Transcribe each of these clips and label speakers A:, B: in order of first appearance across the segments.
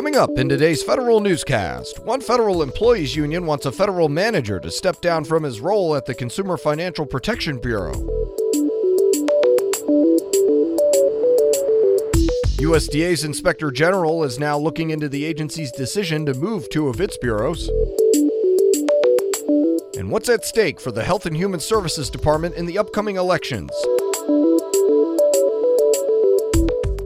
A: Coming up in today's federal newscast, one federal employees union wants a federal manager to step down from his role at the Consumer Financial Protection Bureau. USDA's Inspector General is now looking into the agency's decision to move two of its bureaus. And what's at stake for the Health and Human Services Department in the upcoming elections?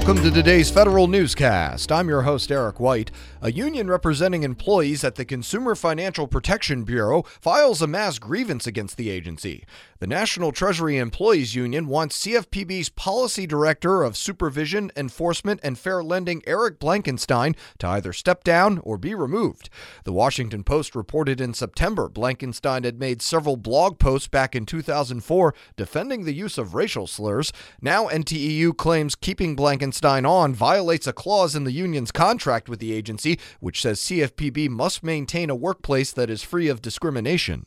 A: Welcome to today's federal newscast. I'm your host, Eric White. A union representing employees at the Consumer Financial Protection Bureau files a mass grievance against the agency. The National Treasury Employees Union wants CFPB's Policy Director of Supervision, Enforcement, and Fair Lending, Eric Blankenstein, to either step down or be removed. The Washington Post reported in September Blankenstein had made several blog posts back in 2004 defending the use of racial slurs. Now, NTEU claims keeping Blankenstein Blankenstein on violates a clause in the union's contract with the agency, which says CFPB must maintain a workplace that is free of discrimination.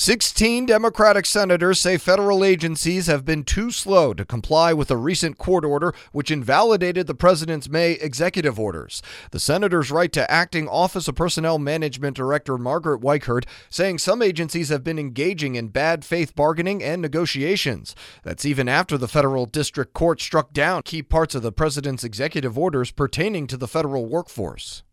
A: 16 Democratic senators say federal agencies have been too slow to comply with a recent court order which invalidated the president's May executive orders. The senators write to acting Office of Personnel Management Director Margaret Weichert, saying some agencies have been engaging in bad faith bargaining and negotiations. That's even after the federal district court struck down key parts of the president's executive orders pertaining to the federal workforce.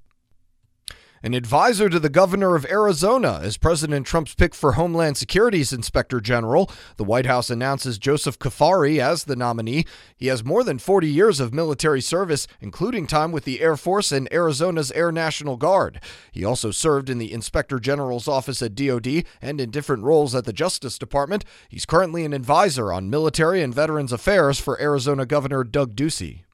A: An advisor to the governor of Arizona is President Trump's pick for Homeland Security's Inspector General. The White House announces Joseph Cuffari as the nominee. He has more than 40 years of military service, including time with the Air Force and Arizona's Air National Guard. He also served in the Inspector General's office at DoD and in different roles at the Justice Department. He's currently an advisor on military and veterans affairs for Arizona Governor Doug Ducey.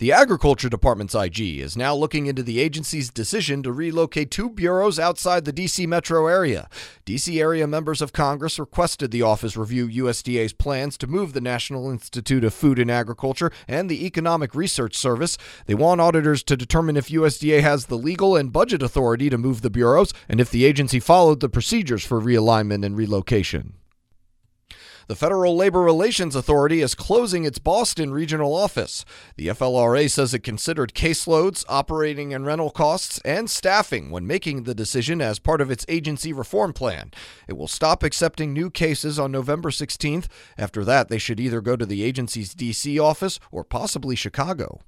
A: The Agriculture Department's IG is now looking into the agency's decision to relocate two bureaus outside the D.C. metro area. D.C. area members of Congress requested the office review USDA's plans to move the National Institute of Food and Agriculture and the Economic Research Service. They want auditors to determine if USDA has the legal and budget authority to move the bureaus and if the agency followed the procedures for realignment and relocation. The Federal Labor Relations Authority is closing its Boston regional office. The FLRA says it considered caseloads, operating and rental costs, and staffing when making the decision as part of its agency reform plan. It will stop accepting new cases on November 16th. After that, they should either go to the agency's D.C. office or possibly Chicago.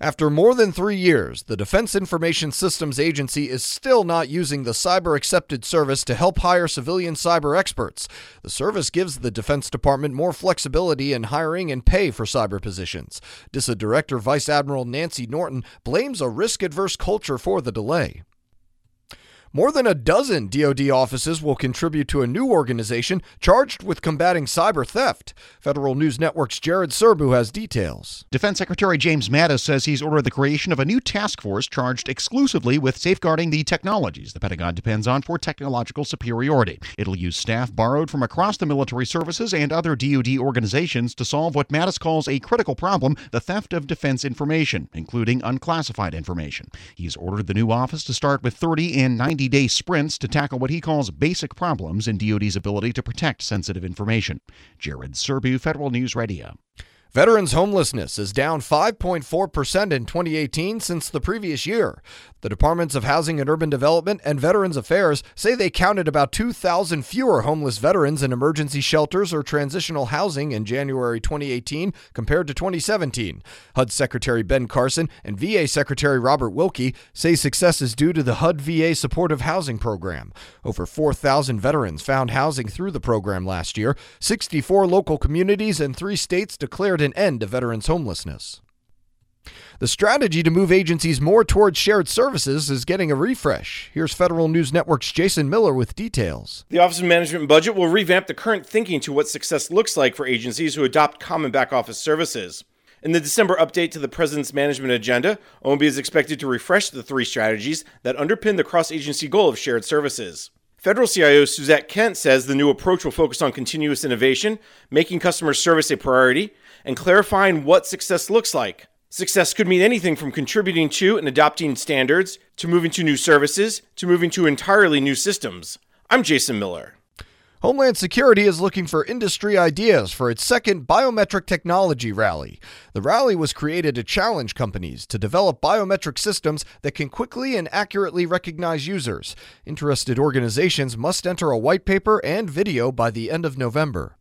A: After more than three years, the Defense Information Systems Agency is still not using the Cyber Excepted service to help hire civilian cyber experts. The service gives the Defense Department more flexibility in hiring and pay for cyber positions. DISA Director Vice Admiral Nancy Norton blames a risk adverse culture for the delay. More than a dozen DoD offices will contribute to a new organization charged with combating cyber theft. Federal News Network's Jared Serbu has details.
B: Defense Secretary James Mattis says he's ordered the creation of a new task force charged exclusively with safeguarding the technologies the Pentagon depends on for technological superiority. It'll use staff borrowed from across the military services and other DoD organizations to solve what Mattis calls a critical problem the theft of defense information, including unclassified information. He's ordered the new office to start with 30 and 90 90 day sprints to tackle what he calls basic problems in DoD's ability to protect sensitive information. Jared Serbu, Federal News Radio.
A: Veterans homelessness is down 5.4% in 2018 since the previous year. The Departments of Housing and Urban Development and Veterans Affairs say they counted about 2,000 fewer homeless veterans in emergency shelters or transitional housing in January 2018 compared to 2017. HUD Secretary Ben Carson and VA Secretary Robert Wilkie say success is due to the HUD VA Supportive Housing Program. Over 4,000 veterans found housing through the program last year. 64 local communities and three states declared an end to veterans' homelessness. The strategy to move agencies more towards shared services is getting a refresh. Here's Federal News Network's Jason Miller with details.
C: The Office of Management and Budget will revamp the current thinking to what success looks like for agencies who adopt common back office services. In the December update to the President's management agenda, OMB is expected to refresh the three strategies that underpin the cross agency goal of shared services. Federal CIO Suzette Kent says the new approach will focus on continuous innovation, making customer service a priority, and clarifying what success looks like. Success could mean anything from contributing to and adopting standards, to moving to new services, to moving to entirely new systems. I'm Jason Miller.
A: Homeland Security is looking for industry ideas for its second Biometric Technology Rally. The rally was created to challenge companies to develop biometric systems that can quickly and accurately recognize users. Interested organizations must enter a white paper and video by the end of November.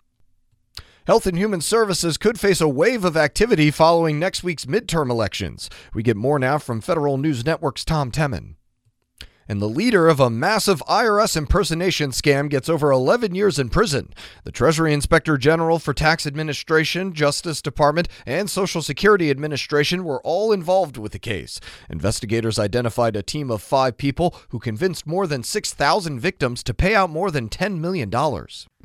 A: Health and Human Services could face a wave of activity following next week's midterm elections. We get more now from Federal News Network's Tom Temin. And the leader of a massive IRS impersonation scam gets over 11 years in prison. The Treasury Inspector General for Tax Administration, Justice Department, and Social Security Administration were all involved with the case. Investigators identified a team of five people who convinced more than 6,000 victims to pay out more than $10 million.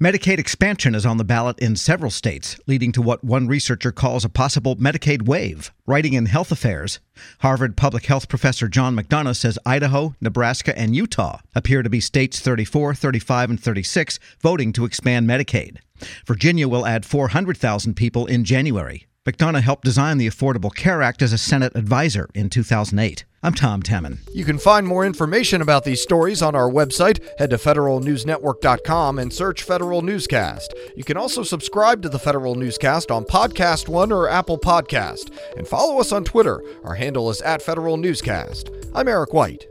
D: Medicaid expansion is on the ballot in several states, leading to what one researcher calls a possible Medicaid wave. Writing in Health Affairs, Harvard public health professor John McDonough says Idaho, Nebraska, and Utah appear to be states 34, 35, and 36 voting to expand Medicaid. Virginia will add 400,000 people in January. McDonough helped design the Affordable Care Act as a Senate advisor in 2008. I'm Tom Temin.
A: You can find more information about these stories on our website. Head to federalnewsnetwork.com and search Federal Newscast. You can also subscribe to the Federal Newscast on Podcast One or Apple Podcast. And follow us on Twitter. Our handle is at Federal Newscast. I'm Eric White.